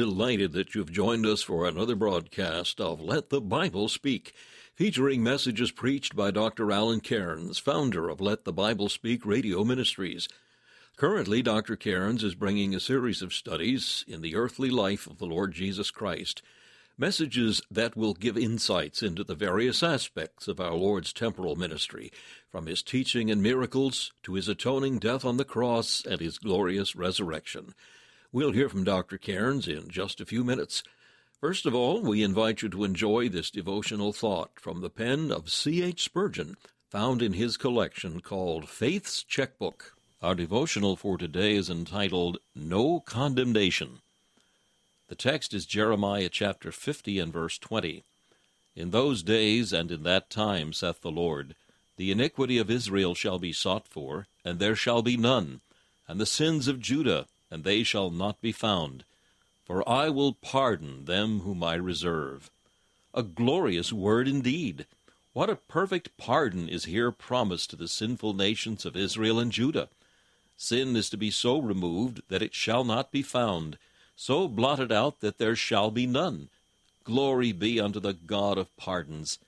Delighted that you've joined us for another broadcast of Let the Bible Speak, featuring messages preached by Dr. Alan Cairns, founder of Let the Bible Speak Radio Ministries. Currently, Dr. Cairns is bringing a series of studies in the earthly life of the Lord Jesus Christ, messages that will give insights into the various aspects of our Lord's temporal ministry, from his teaching and miracles to his atoning death on the cross and his glorious resurrection. We'll hear from Dr. Cairns in just a few minutes. First of all, we invite you to enjoy this devotional thought from the pen of C.H. Spurgeon, found in his collection called Faith's Checkbook. Our devotional for today is entitled No Condemnation. The text is Jeremiah chapter 50 and verse 20. In those days and in that time, saith the Lord, the iniquity of Israel shall be sought for, and there shall be none, and the sins of Judah and they shall not be found. For I will pardon them whom I reserve. A glorious word indeed! What a perfect pardon is here promised to the sinful nations of Israel and Judah! Sin is to be so removed that it shall not be found, so blotted out that there shall be none. Glory be unto the God of pardons!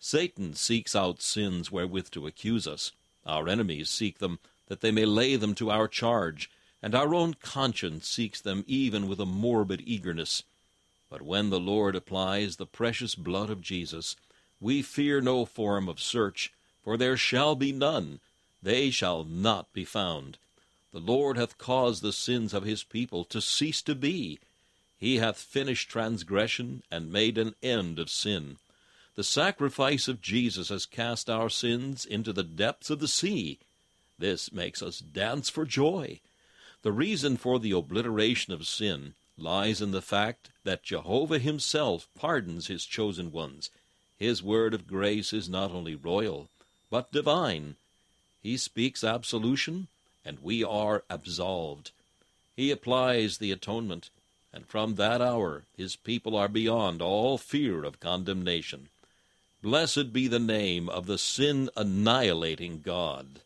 Satan seeks out sins wherewith to accuse us. Our enemies seek them, that they may lay them to our charge and our own conscience seeks them even with a morbid eagerness. But when the Lord applies the precious blood of Jesus, we fear no form of search, for there shall be none, they shall not be found. The Lord hath caused the sins of his people to cease to be. He hath finished transgression and made an end of sin. The sacrifice of Jesus has cast our sins into the depths of the sea. This makes us dance for joy. The reason for the obliteration of sin lies in the fact that Jehovah himself pardons his chosen ones. His word of grace is not only royal, but divine. He speaks absolution, and we are absolved. He applies the atonement, and from that hour his people are beyond all fear of condemnation. Blessed be the name of the sin annihilating God.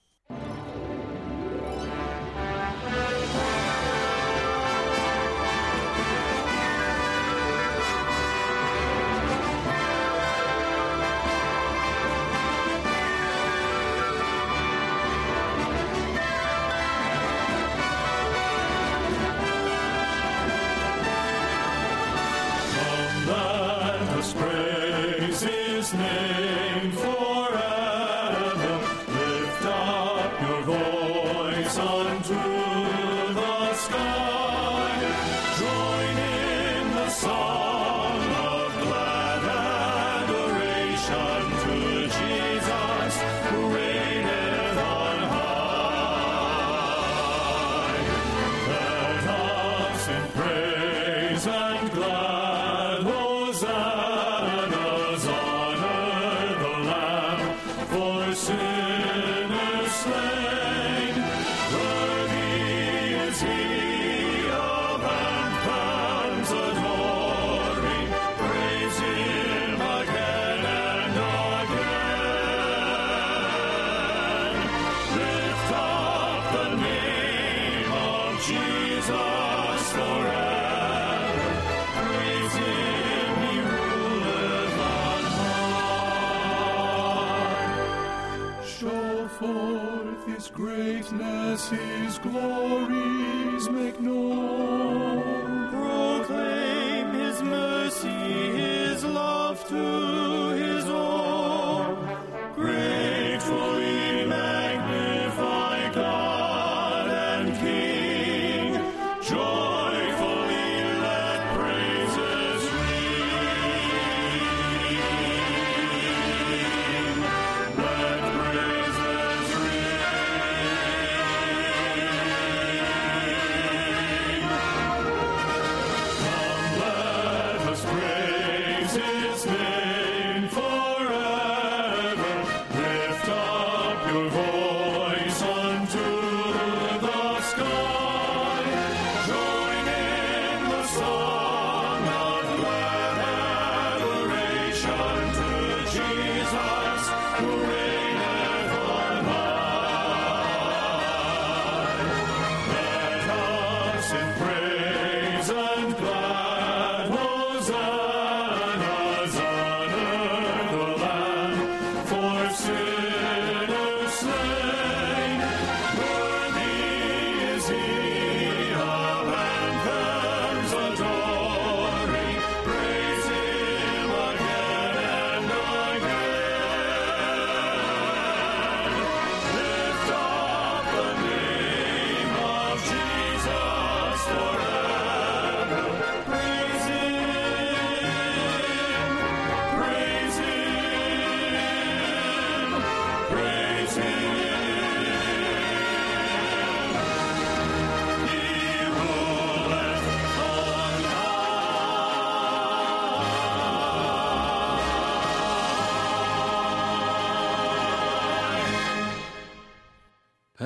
His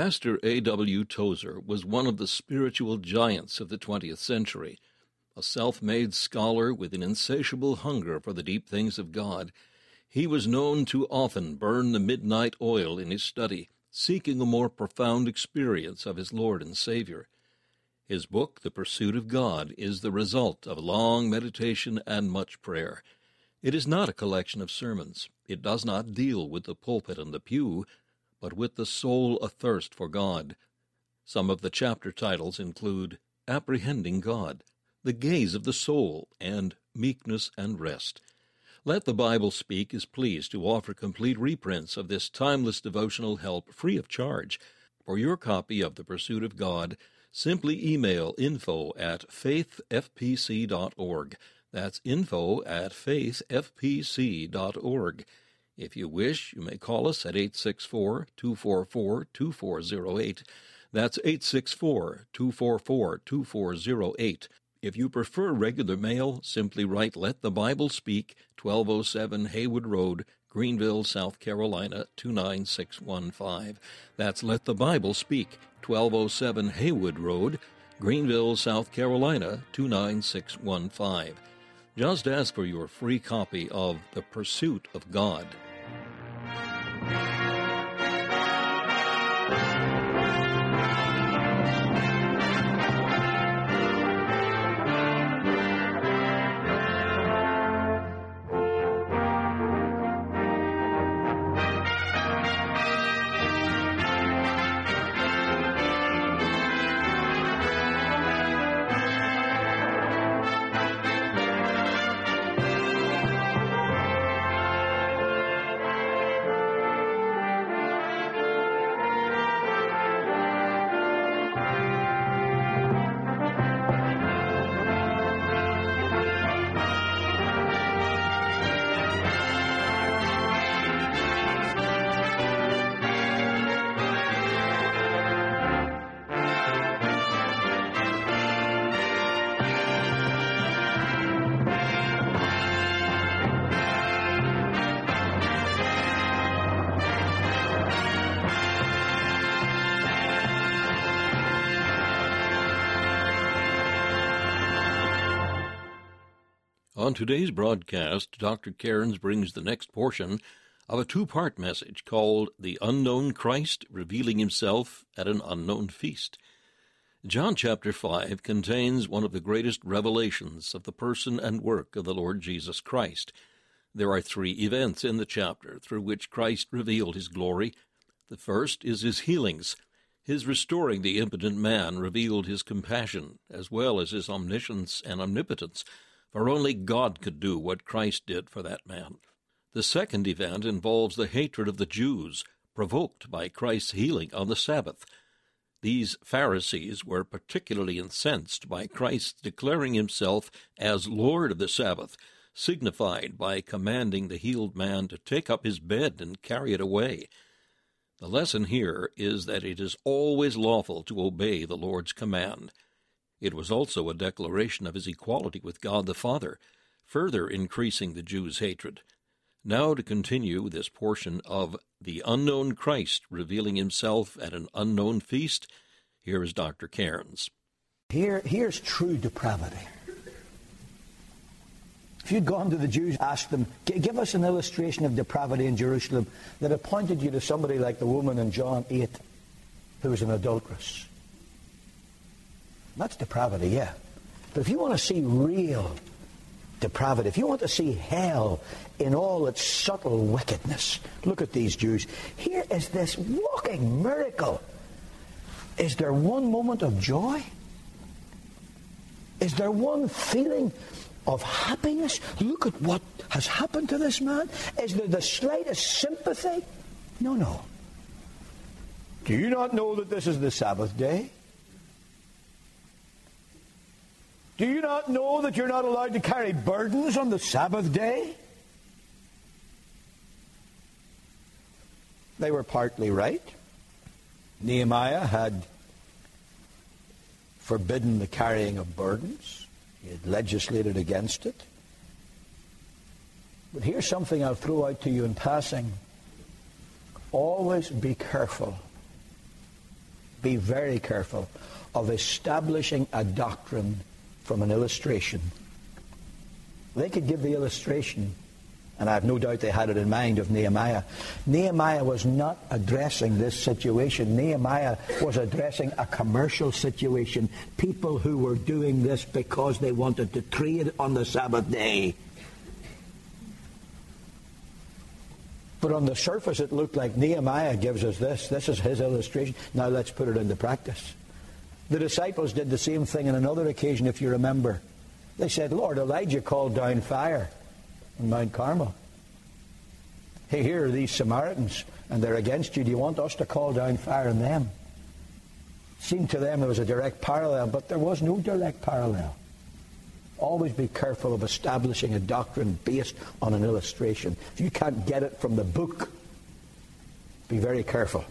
Pastor A.W. Tozer was one of the spiritual giants of the 20th century. A self made scholar with an insatiable hunger for the deep things of God, he was known to often burn the midnight oil in his study, seeking a more profound experience of his Lord and Savior. His book, The Pursuit of God, is the result of long meditation and much prayer. It is not a collection of sermons. It does not deal with the pulpit and the pew, but with the soul athirst for God. Some of the chapter titles include Apprehending God, The Gaze of the Soul, and Meekness and Rest. Let the Bible Speak is pleased to offer complete reprints of this timeless devotional help free of charge. For your copy of The Pursuit of God, simply email info at faithfpc.org. That's info at faithfpc.org. If you wish, you may call us at 864 244 2408. That's 864 244 2408. If you prefer regular mail, simply write Let the Bible Speak, 1207 Haywood Road, Greenville, South Carolina 29615. That's Let the Bible Speak, 1207 Haywood Road, Greenville, South Carolina 29615. Just ask for your free copy of The Pursuit of God. Thank you. On today's broadcast, Dr. Cairns brings the next portion of a two part message called The Unknown Christ Revealing Himself at an Unknown Feast. John chapter 5 contains one of the greatest revelations of the person and work of the Lord Jesus Christ. There are three events in the chapter through which Christ revealed his glory. The first is his healings. His restoring the impotent man revealed his compassion, as well as his omniscience and omnipotence for only God could do what Christ did for that man. The second event involves the hatred of the Jews, provoked by Christ's healing on the Sabbath. These Pharisees were particularly incensed by Christ's declaring himself as Lord of the Sabbath, signified by commanding the healed man to take up his bed and carry it away. The lesson here is that it is always lawful to obey the Lord's command. It was also a declaration of his equality with God the Father, further increasing the Jews' hatred. Now, to continue this portion of the unknown Christ revealing himself at an unknown feast, here is Dr. Cairns. Here, here's true depravity. If you'd gone to the Jews, asked them, give us an illustration of depravity in Jerusalem, that have pointed you to somebody like the woman in John 8 who was an adulteress. That's depravity, yeah. But if you want to see real depravity, if you want to see hell in all its subtle wickedness, look at these Jews. Here is this walking miracle. Is there one moment of joy? Is there one feeling of happiness? Look at what has happened to this man. Is there the slightest sympathy? No, no. Do you not know that this is the Sabbath day? Do you not know that you're not allowed to carry burdens on the Sabbath day? They were partly right. Nehemiah had forbidden the carrying of burdens. He had legislated against it. But here's something I'll throw out to you in passing. Always be careful be very careful of establishing a doctrine from an illustration. They could give the illustration, and I have no doubt they had it in mind of Nehemiah. Nehemiah was not addressing this situation. Nehemiah was addressing a commercial situation. People who were doing this because they wanted to trade on the Sabbath day. But on the surface, it looked like Nehemiah gives us this. This is his illustration. Now let's put it into practice. The disciples did the same thing on another occasion, if you remember. They said, Lord, Elijah called down fire on Mount Carmel. Hey, here are these Samaritans, and they're against you. Do you want us to call down fire on them? Seemed to them there was a direct parallel, but there was no direct parallel. Always be careful of establishing a doctrine based on an illustration. If you can't get it from the book, be very careful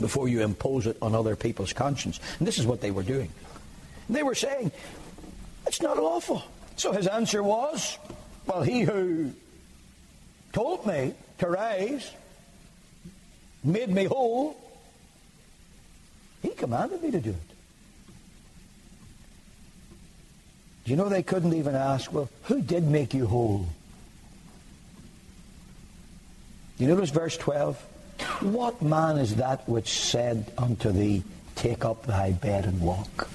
before you impose it on other people's conscience. And this is what they were doing. They were saying, it's not lawful. So his answer was, well, he who told me to rise, made me whole, he commanded me to do it. You know they couldn't even ask, well, who did make you whole? You notice verse 12? What man is that which said unto thee, Take up thy bed and walk?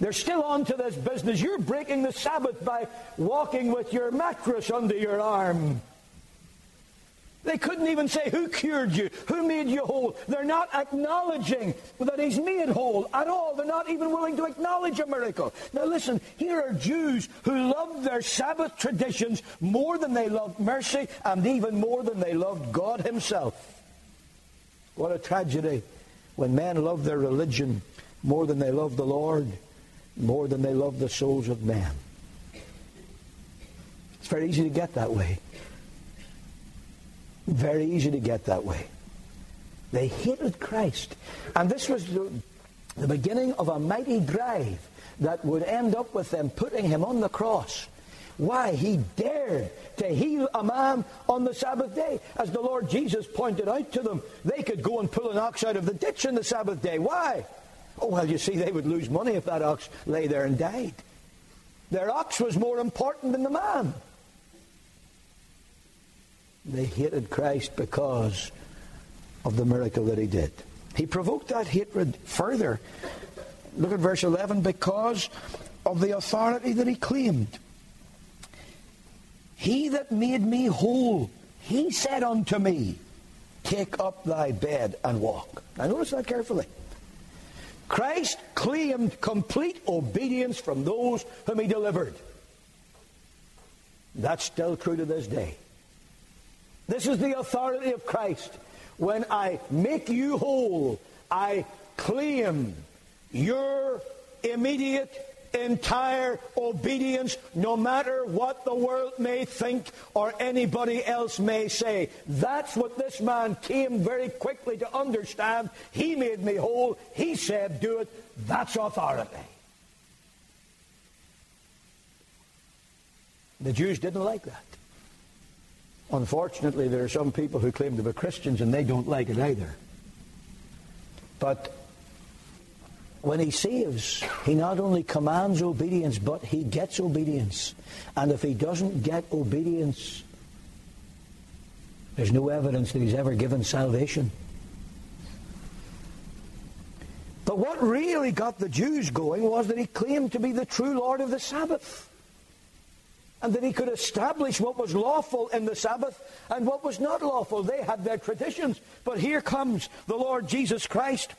They're still on to this business. You're breaking the Sabbath by walking with your mattress under your arm. They couldn't even say, Who cured you? Who made you whole? They're not acknowledging that He's made whole at all. They're not even willing to acknowledge a miracle. Now, listen, here are Jews who loved their Sabbath traditions more than they loved mercy and even more than they loved God Himself. What a tragedy when men love their religion more than they love the Lord, more than they love the souls of men. It's very easy to get that way. Very easy to get that way. They hated Christ. And this was the, beginning of a mighty drive that would end up with them putting him on the cross. Why? He dared to heal a man on the Sabbath day. As the Lord Jesus pointed out to them, they could go and pull an ox out of the ditch on the Sabbath day. Why? Oh, well, you see, they would lose money if that ox lay there and died. Their ox was more important than the man. They hated Christ because of the miracle that he did. He provoked that hatred further. Look at verse 11 because of the authority that he claimed. He that made me whole, he said unto me, Take up thy bed and walk. Now notice that carefully. Christ claimed complete obedience from those whom he delivered. That's still true to this day. This is the authority of Christ. When I make you whole, I claim your immediate, entire obedience, no matter what the world may think or anybody else may say. That's what this man came very quickly to understand. He made me whole. He said, do it. That's authority. The Jews didn't like that. Unfortunately, there are some people who claim to be Christians and they don't like it either. But when he saves, he not only commands obedience, but he gets obedience. And if he doesn't get obedience, there's no evidence that he's ever given salvation. But what really got the Jews going was that he claimed to be the true Lord of the Sabbath and that he could establish what was lawful in the Sabbath and what was not lawful. They had their traditions. But here comes the Lord Jesus Christ.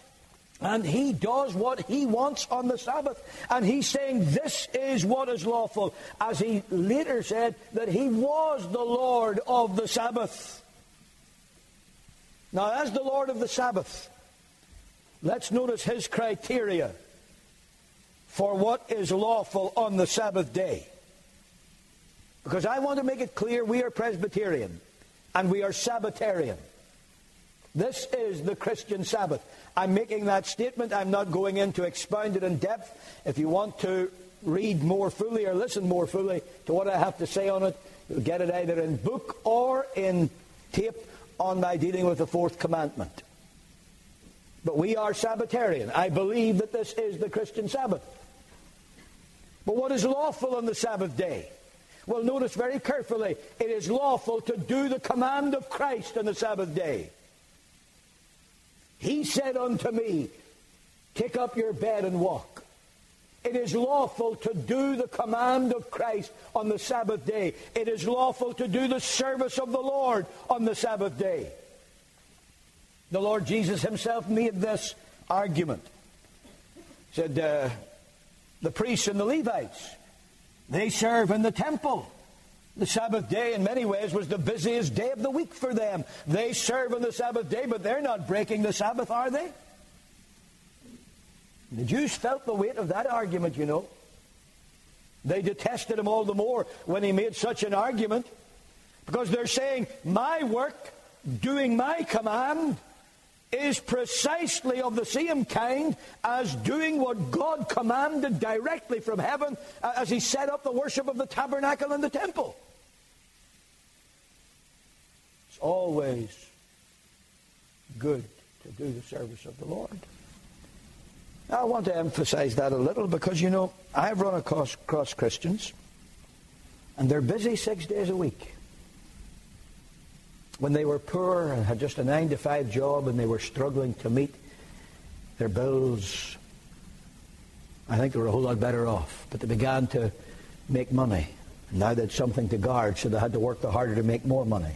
And he does what he wants on the Sabbath. And he's saying this is what is lawful. As he later said that he was the Lord of the Sabbath. Now, as the Lord of the Sabbath, let's notice his criteria for what is lawful on the Sabbath day. Because I want to make it clear we are Presbyterian and we are Sabbatarian. This is the Christian Sabbath. I'm making that statement. I'm not going in to expound it in depth. If you want to read more fully or listen more fully to what I have to say on it, you'll get it either in book or in tape on my dealing with the fourth commandment. But we are Sabbatarian. I believe that this is the Christian Sabbath. But what is lawful on the Sabbath day? Well, notice very carefully, it is lawful to do the command of Christ on the Sabbath day. He said unto me, Take up your bed and walk. It is lawful to do the command of Christ on the Sabbath day. It is lawful to do the service of the Lord on the Sabbath day. The Lord Jesus himself made this argument. He said, uh, the priests and the Levites, they serve in the temple. The Sabbath day, in many ways, was the busiest day of the week for them. They serve on the Sabbath day, but they're not breaking the Sabbath, are they? The Jews felt the weight of that argument, you know. They detested him all the more when he made such an argument because they're saying, My work, doing my command, is precisely of the same kind as doing what God commanded directly from heaven uh, as he set up the worship of the tabernacle and the temple. It's always good to do the service of the Lord. I want to emphasize that a little because, you know, I've run across, across Christians and they're busy six days a week. When they were poor and had just a nine to five job and they were struggling to meet their bills, I think they were a whole lot better off. But they began to make money. And now they had something to guard, so they had to work the harder to make more money.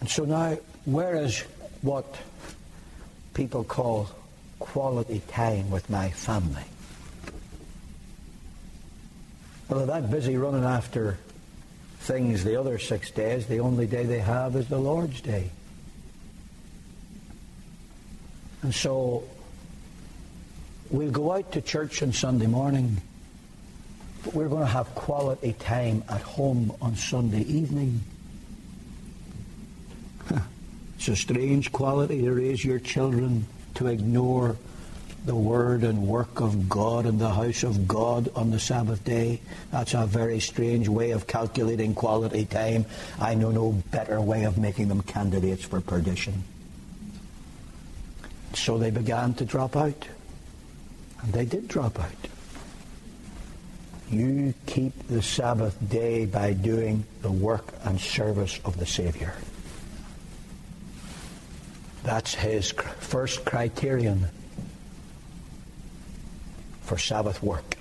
And so now, where is what people call quality time with my family. Well, they're that busy running after things the other six days, the only day they have is the Lord's Day. And so we'll go out to church on Sunday morning, but we're going to have quality time at home on Sunday evening. It's a strange quality to raise your children to ignore the word and work of God in the house of God on the Sabbath day. That's a very strange way of calculating quality time. I know no better way of making them candidates for perdition. So they began to drop out. And they did drop out. You keep the Sabbath day by doing the work and service of the Savior. That's his first criterion for Sabbath work.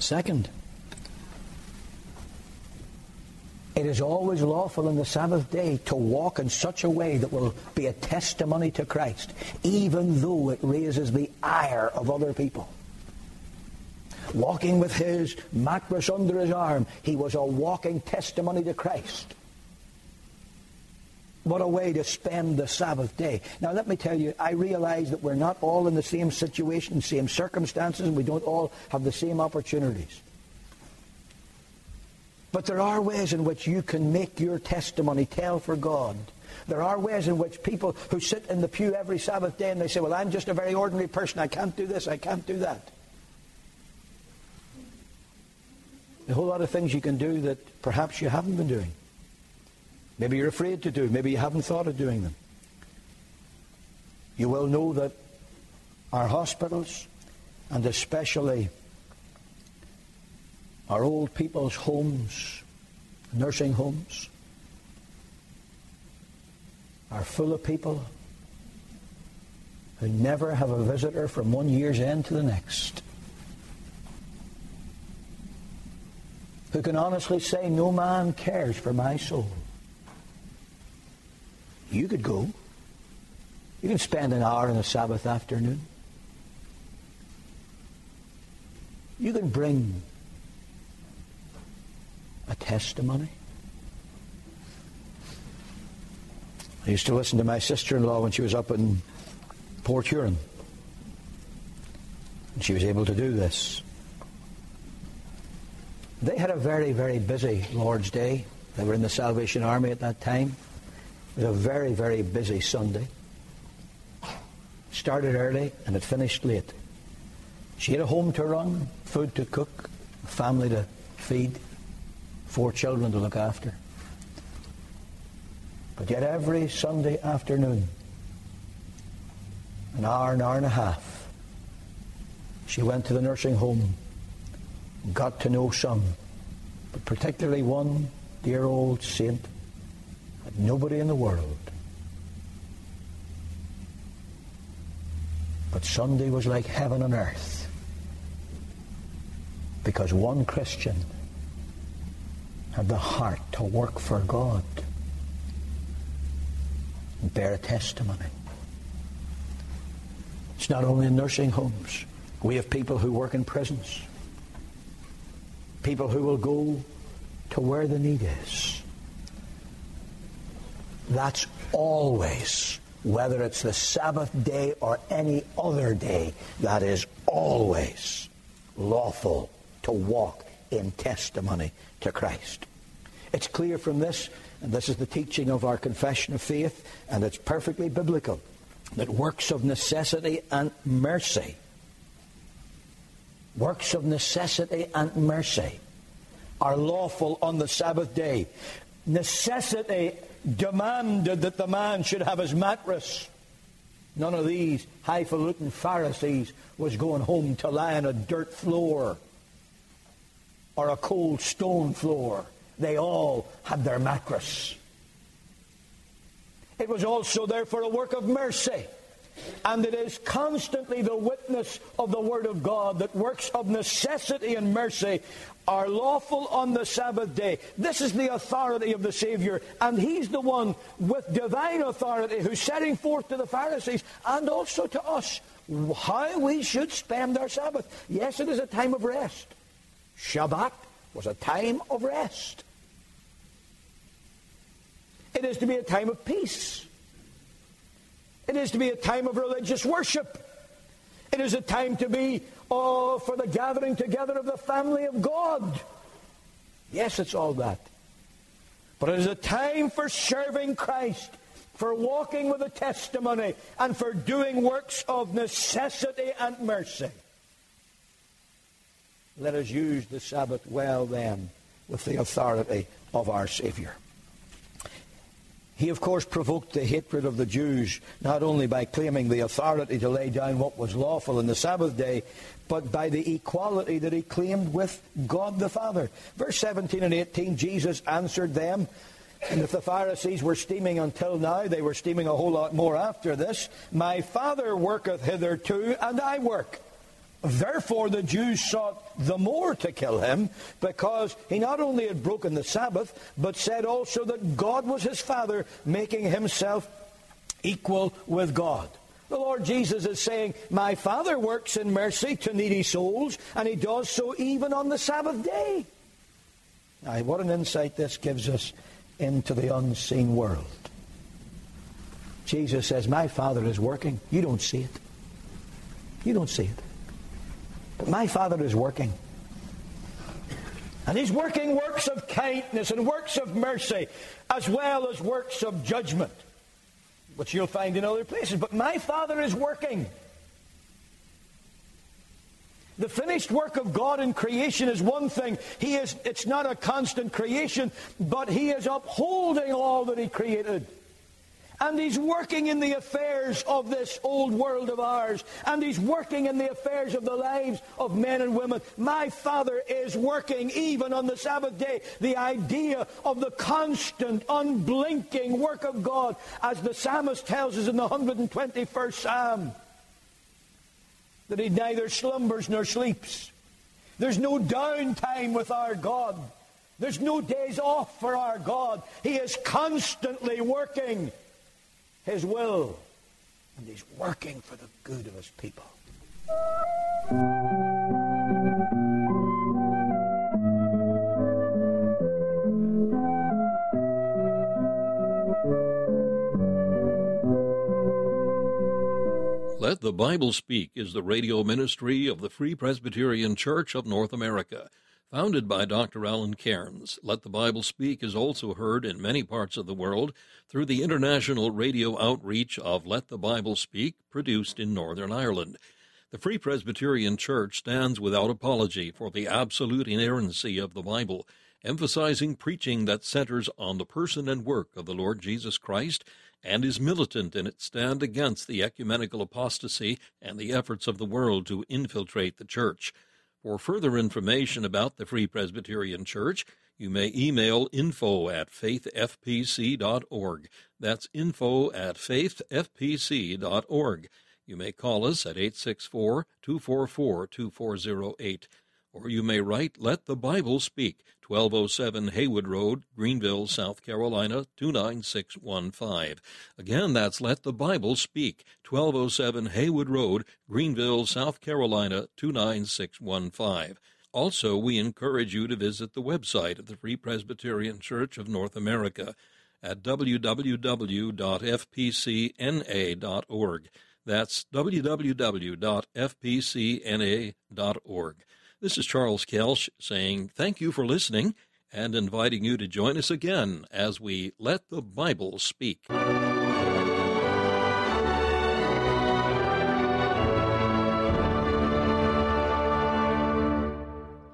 Second, it is always lawful in the Sabbath day to walk in such a way that will be a testimony to Christ, even though it raises the ire of other people. Walking with his mattress under his arm, he was a walking testimony to Christ. What a way to spend the Sabbath day. Now, let me tell you, I realize that we're not all in the same situation, same circumstances, and we don't all have the same opportunities. But there are ways in which you can make your testimony tell for God. There are ways in which people who sit in the pew every Sabbath day and they say, Well, I'm just a very ordinary person. I can't do this. I can't do that. A whole lot of things you can do that perhaps you haven't been doing. Maybe you're afraid to do. Maybe you haven't thought of doing them. You will know that our hospitals, and especially our old people's homes, nursing homes, are full of people who never have a visitor from one year's end to the next. Who can honestly say, No man cares for my soul. You could go. You can spend an hour on a Sabbath afternoon. You can bring a testimony. I used to listen to my sister-in-law when she was up in Port Huron. And she was able to do this. They had a very, very busy Lord's Day. They were in the Salvation Army at that time. It was a very, very busy Sunday. Started early and it finished late. She had a home to run, food to cook, a family to feed, four children to look after. But yet every Sunday afternoon, an hour, an hour and a half. She went to the nursing home, got to know some, but particularly one dear old saint, nobody in the world. But Sunday was like heaven on earth because one Christian had the heart to work for God and bear a testimony. It's not only in nursing homes. We have people who work in prisons. People who will go to where the need is. That's always, whether it's the Sabbath day or any other day, that is always lawful to walk in testimony to Christ. It's clear from this, and this is the teaching of our confession of faith, and it's perfectly biblical, that works of necessity and mercy, works of necessity and mercy are lawful on the Sabbath day. Necessity demanded that the man should have his mattress. None of these highfalutin Pharisees was going home to lie on a dirt floor or a cold stone floor. They all had their mattress. It was also therefore a work of mercy. And it is constantly the witness of the Word of God that works of necessity and mercy are lawful on the Sabbath day. This is the authority of the Savior, and He's the one with divine authority who's setting forth to the Pharisees and also to us how we should spend our Sabbath. Yes, it is a time of rest. Shabbat was a time of rest. It is to be a time of peace. It is to be a time of religious worship. It is a time to be oh, for the gathering together of the family of God. Yes, it's all that. But it is a time for serving Christ, for walking with a testimony, and for doing works of necessity and mercy. Let us use the Sabbath well then with the authority of our Savior. He, of course, provoked the hatred of the Jews, not only by claiming the authority to lay down what was lawful in the Sabbath day, but by the equality that he claimed with God the Father. Verse 17 and 18, Jesus answered them, and if the Pharisees were steaming until now, they were steaming a whole lot more after this. My Father worketh hitherto, and I work. Therefore, the Jews sought the more to kill him because he not only had broken the Sabbath, but said also that God was his Father, making himself equal with God. The Lord Jesus is saying, My Father works in mercy to needy souls, and he does so even on the Sabbath day. Now, what an insight this gives us into the unseen world. Jesus says, My Father is working. You don't see it. You don't see it. But my Father is working. And He's working works of kindness and works of mercy, as well as works of judgment, which you'll find in other places. But my Father is working. The finished work of God in creation is one thing. He is, it's not a constant creation, but He is upholding all that He created. And he's working in the affairs of this old world of ours. And he's working in the affairs of the lives of men and women. My Father is working even on the Sabbath day. The idea of the constant, unblinking work of God, as the psalmist tells us in the 121st Psalm, that he neither slumbers nor sleeps. There's no downtime with our God. There's no days off for our God. He is constantly working his will, and He's working for the good of His people. Let the Bible Speak is the radio ministry of the Free Presbyterian Church of North America. Founded by Dr. Alan Cairns, Let the Bible Speak is also heard in many parts of the world through the international radio outreach of Let the Bible Speak, produced in Northern Ireland. The Free Presbyterian Church stands without apology for the absolute inerrancy of the Bible, emphasizing preaching that centers on the person and work of the Lord Jesus Christ and is militant in its stand against the ecumenical apostasy and the efforts of the world to infiltrate the church. For further information about the Free Presbyterian Church, you may email info at faithfpc.org. That's info at faithfpc.org. You may call us at 864 244 2408 or you may write Let the Bible Speak, 1207 Haywood Road, Greenville, South Carolina, 29615. Again, that's Let the Bible Speak, 1207 Haywood Road, Greenville, South Carolina, 29615. Also, we encourage you to visit the website of the Free Presbyterian Church of North America at www.fpcna.org. That's www.fpcna.org. This is Charles Kelsch saying thank you for listening and inviting you to join us again as we let the Bible speak.